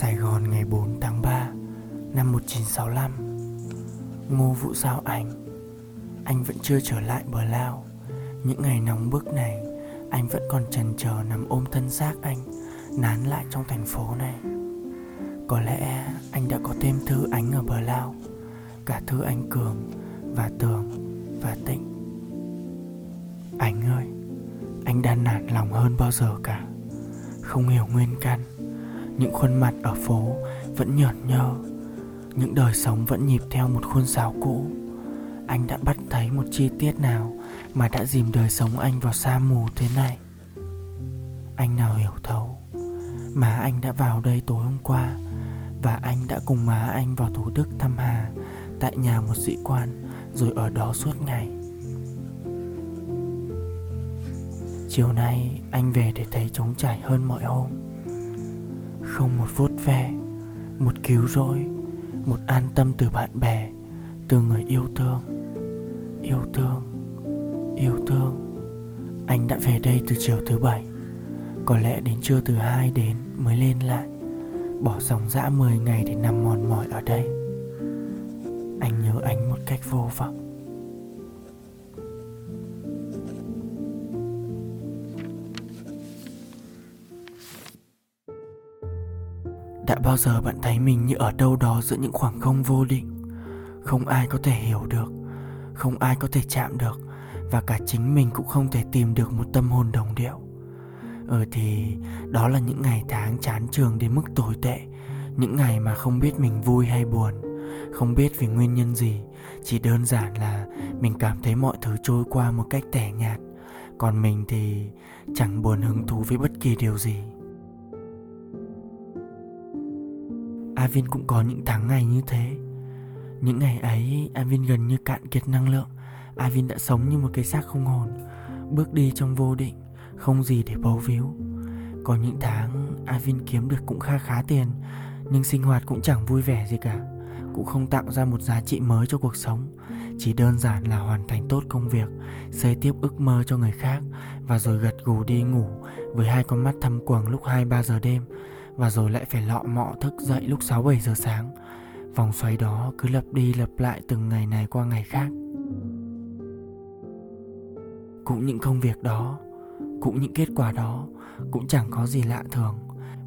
Sài Gòn ngày 4 tháng 3 năm 1965 Ngô Vũ Giao Anh Anh vẫn chưa trở lại bờ lao. Những ngày nóng bức này, Anh vẫn còn chần chờ nằm ôm thân xác anh, Nán lại trong thành phố này. Có lẽ anh đã có thêm thư ánh ở bờ lao, Cả thư anh Cường Và Tường Và Tịnh. Anh ơi, Anh đã nản lòng hơn bao giờ cả. Không hiểu nguyên căn những khuôn mặt ở phố vẫn nhợt nhơ. Những đời sống vẫn nhịp theo một khuôn sáo cũ. Anh đã bắt thấy một chi tiết nào mà đã dìm đời sống anh vào sa mù thế này? Anh nào hiểu thấu? Má anh đã vào đây tối hôm qua và anh đã cùng má anh vào thủ đức thăm hà, tại nhà một sĩ quan rồi ở đó suốt ngày. Chiều nay anh về để thấy trống trải hơn mọi hôm không một vuốt ve, một cứu rỗi, một an tâm từ bạn bè, từ người yêu thương. Yêu thương yêu thương. Anh đã về đây từ chiều thứ bảy. Có lẽ đến trưa thứ hai đến mới lên lại. Bỏ dòng dã 10 ngày để nằm mòn mỏi ở đây. Anh nhớ anh một cách vô vọng. Đã bao giờ bạn thấy mình như ở đâu đó giữa những khoảng không vô định? Không ai có thể hiểu được, không ai có thể chạm được, và cả chính mình cũng không thể tìm được một tâm hồn đồng điệu. Ờ thì, đó là những ngày tháng chán trường đến mức tồi tệ, những ngày mà không biết mình vui hay buồn, không biết vì nguyên nhân gì, chỉ đơn giản là mình cảm thấy mọi thứ trôi qua một cách tẻ nhạt. Còn mình thì chẳng buồn hứng thú với bất kỳ điều gì. Avin cũng có những tháng ngày như thế. Những ngày ấy, Avin gần như cạn kiệt năng lượng. Avin đã sống như một cái xác không hồn, Bước đi trong vô định, Không gì để bấu víu. Có những tháng, Avin kiếm được cũng kha khá tiền, Nhưng sinh hoạt cũng chẳng vui vẻ gì cả. Cũng không tạo ra một giá trị mới cho cuộc sống. Chỉ đơn giản là hoàn thành tốt công việc, Xây tiếp ước mơ cho người khác Và rồi gật gù đi ngủ Với hai con mắt thâm quầng lúc 2-3 giờ đêm và rồi lại phải lọ mọ thức dậy lúc 6-7 giờ sáng. Vòng xoáy đó cứ lặp đi lặp lại từng ngày này qua ngày khác. Cũng những công việc đó, cũng những kết quả đó cũng chẳng có gì lạ thường.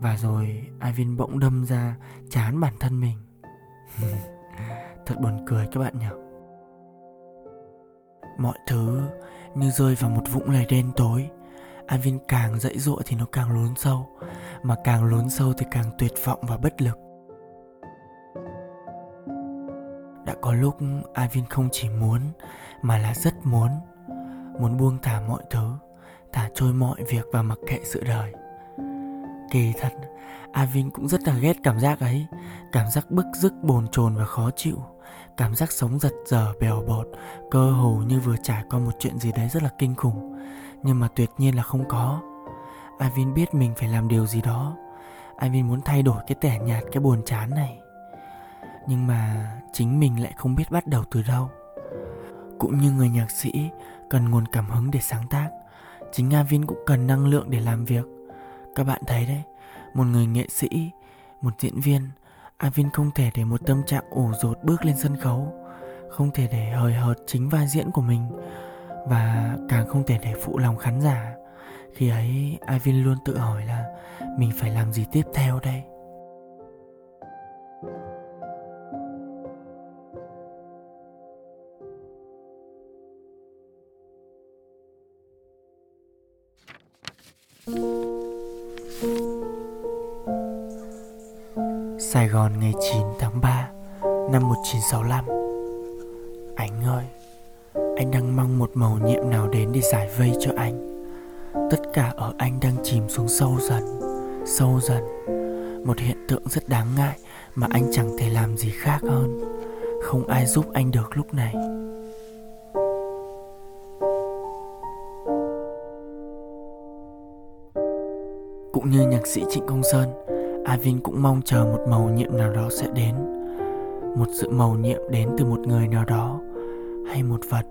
Và rồi Ivan bỗng đâm ra chán bản thân mình. Thật buồn cười các bạn nhỉ. Mọi thứ như rơi vào một vũng lầy đen tối. Alvin càng dãy dụa thì nó càng lún sâu mà càng lún sâu thì càng tuyệt vọng và bất lực. Đã có lúc Avin không chỉ muốn, mà là rất muốn. Muốn buông thả mọi thứ, thả trôi mọi việc và mặc kệ sự đời. Kỳ thật Avin cũng rất là ghét cảm giác ấy. Cảm giác bức rức bồn chồn và khó chịu. Cảm giác sống giật giờ bèo bọt cơ hồ như vừa trải qua một chuyện gì đấy rất là kinh khủng. Nhưng mà tuyệt nhiên là không có. Ivin biết mình phải làm điều gì đó. Ivin muốn thay đổi cái tẻ nhạt, cái buồn chán này. Nhưng mà chính mình lại không biết bắt đầu từ đâu. Cũng như người nhạc sĩ cần nguồn cảm hứng để sáng tác, Chính Ivin cũng cần năng lượng để làm việc. Các bạn thấy đấy, Một người nghệ sĩ, Một diễn viên Ivin không thể để một tâm trạng ủ rột bước lên sân khấu, Không thể để hời hợt chính vai diễn của mình Và càng không thể để phụ lòng khán giả khi ấy Ivin luôn tự hỏi là mình phải làm gì tiếp theo đây? Sài Gòn ngày 9 tháng 3 năm 1965 Anh ơi, anh đang mong một màu nhiệm nào đến để giải vây cho anh tất cả ở anh đang chìm xuống sâu dần sâu dần. Một hiện tượng rất đáng ngại mà anh chẳng thể làm gì khác hơn. Không ai giúp anh được lúc này. Cũng như nhạc sĩ trịnh công sơn, Avin cũng mong chờ một màu nhiệm nào đó sẽ đến. Một sự màu nhiệm đến từ một người nào đó, hay một vật,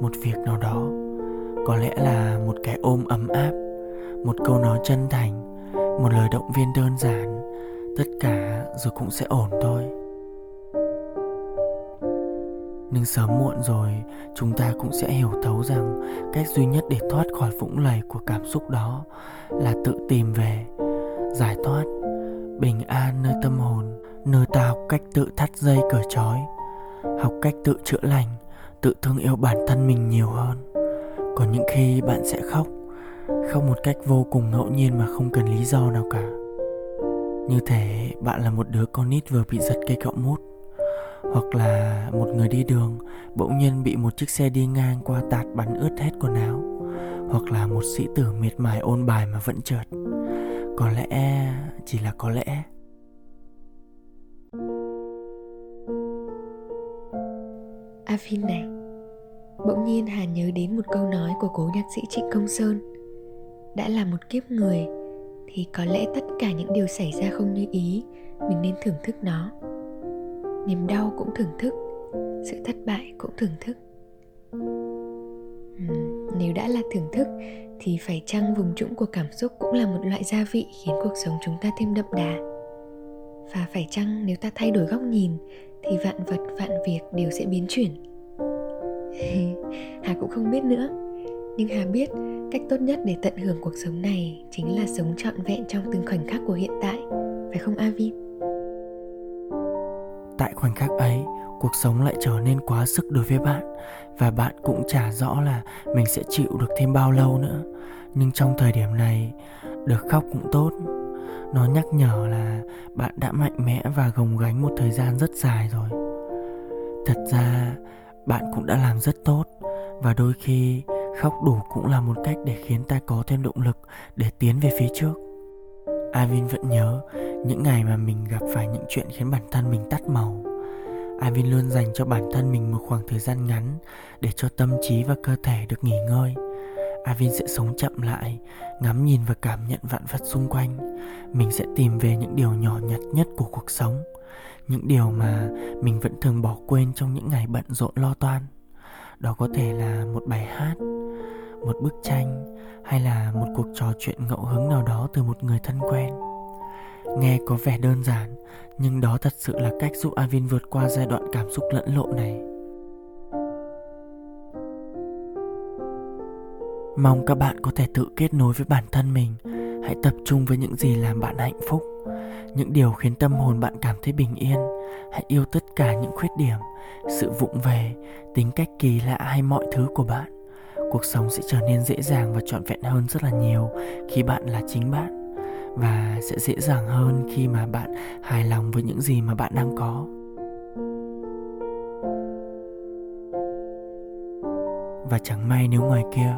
một việc nào đó có lẽ là một cái ôm ấm áp, một câu nói chân thành, một lời động viên đơn giản. Tất cả rồi cũng sẽ ổn thôi. Nhưng sớm muộn rồi, chúng ta cũng sẽ hiểu thấu rằng cách duy nhất để thoát khỏi vũng lầy của cảm xúc đó là tự tìm về, giải thoát, bình an nơi tâm hồn, nơi ta học cách tự thắt dây cởi trói, học cách tự chữa lành, tự thương yêu bản thân mình nhiều hơn còn những khi bạn sẽ khóc khóc một cách vô cùng ngẫu nhiên mà không cần lý do nào cả. Như thể bạn là một đứa con nít vừa bị giật cây cọ mút, hoặc là một người đi đường bỗng nhiên bị một chiếc xe đi ngang qua tạt bắn ướt hết quần áo, hoặc là một sĩ tử miệt mài ôn bài mà vẫn trượt. Có lẽ, chỉ là có lẽ. A này Bỗng nhiên Hà nhớ đến một câu nói của cố nhạc sĩ Trịnh Công Sơn. Đã là một kiếp người Thì có lẽ tất cả những điều xảy ra không như ý Mình nên thưởng thức nó. Niềm đau cũng thưởng thức Sự thất bại cũng thưởng thức. Uhm, Nếu đã là thưởng thức Thì phải chăng vùng trũng của cảm xúc cũng là một loại gia vị Khiến cuộc sống chúng ta thêm đậm đà? Và phải chăng nếu ta thay đổi góc nhìn Thì vạn vật vạn việc đều sẽ biến chuyển? Hà cũng không biết nữa. Nhưng Hà biết cách tốt nhất để tận hưởng cuộc sống này Chính là sống trọn vẹn trong từng khoảnh khắc của hiện tại Phải không Avi? Tại khoảnh khắc ấy, cuộc sống lại trở nên quá sức đối với bạn Và bạn cũng chả rõ là mình sẽ chịu được thêm bao lâu nữa. Nhưng trong thời điểm này, được khóc cũng tốt. Nó nhắc nhở là bạn đã mạnh mẽ và gồng gánh một thời gian rất dài rồi. Thật ra bạn cũng đã làm rất tốt. Và đôi khi, khóc đủ cũng là một cách để khiến ta có thêm động lực để tiến về phía trước. Avin vẫn nhớ, những ngày mà mình gặp phải những chuyện khiến bản thân mình tắt màu. Avin luôn dành cho bản thân mình một khoảng thời gian ngắn để cho tâm trí và cơ thể được nghỉ ngơi. Avin sẽ sống chậm lại, ngắm nhìn và cảm nhận vạn vật xung quanh. Mình sẽ tìm về những điều nhỏ nhặt nhất của cuộc sống những điều mà mình vẫn thường bỏ quên trong những ngày bận rộn lo toan. Đó có thể là một bài hát một bức tranh hay là một cuộc trò chuyện ngẫu hứng nào đó từ một người thân quen. Nghe có vẻ đơn giản nhưng đó thật sự là cách giúp avin vượt qua giai đoạn cảm xúc lẫn lộn này. Mong các bạn có thể tự kết nối với bản thân mình. Hãy tập trung với những gì làm bạn hạnh phúc. Những điều khiến tâm hồn bạn cảm thấy bình yên. Hãy yêu tất cả những khuyết điểm, sự vụng về, tính cách kỳ lạ hay mọi thứ của bạn. Cuộc sống sẽ trở nên dễ dàng và trọn vẹn hơn rất là nhiều khi bạn là chính bạn. Và sẽ dễ dàng hơn khi mà bạn hài lòng với những gì mà bạn đang có. Và chẳng may nếu ngoài kia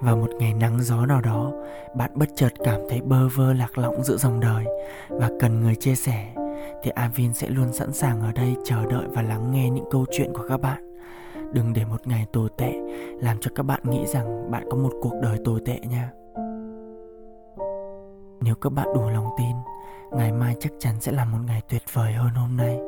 vào một ngày nắng gió nào đó, bạn bất chợt cảm thấy bơ vơ lạc lõng giữa dòng đời. Và cần người chia sẻ, thì Avin sẽ luôn sẵn sàng ở đây chờ đợi và lắng nghe những câu chuyện của các bạn. Đừng để một ngày tồi tệ làm cho các bạn nghĩ rằng bạn có một cuộc đời tồi tệ nha. Nếu các bạn đủ lòng tin, ngày mai chắc chắn sẽ là một ngày tuyệt vời hơn hôm nay.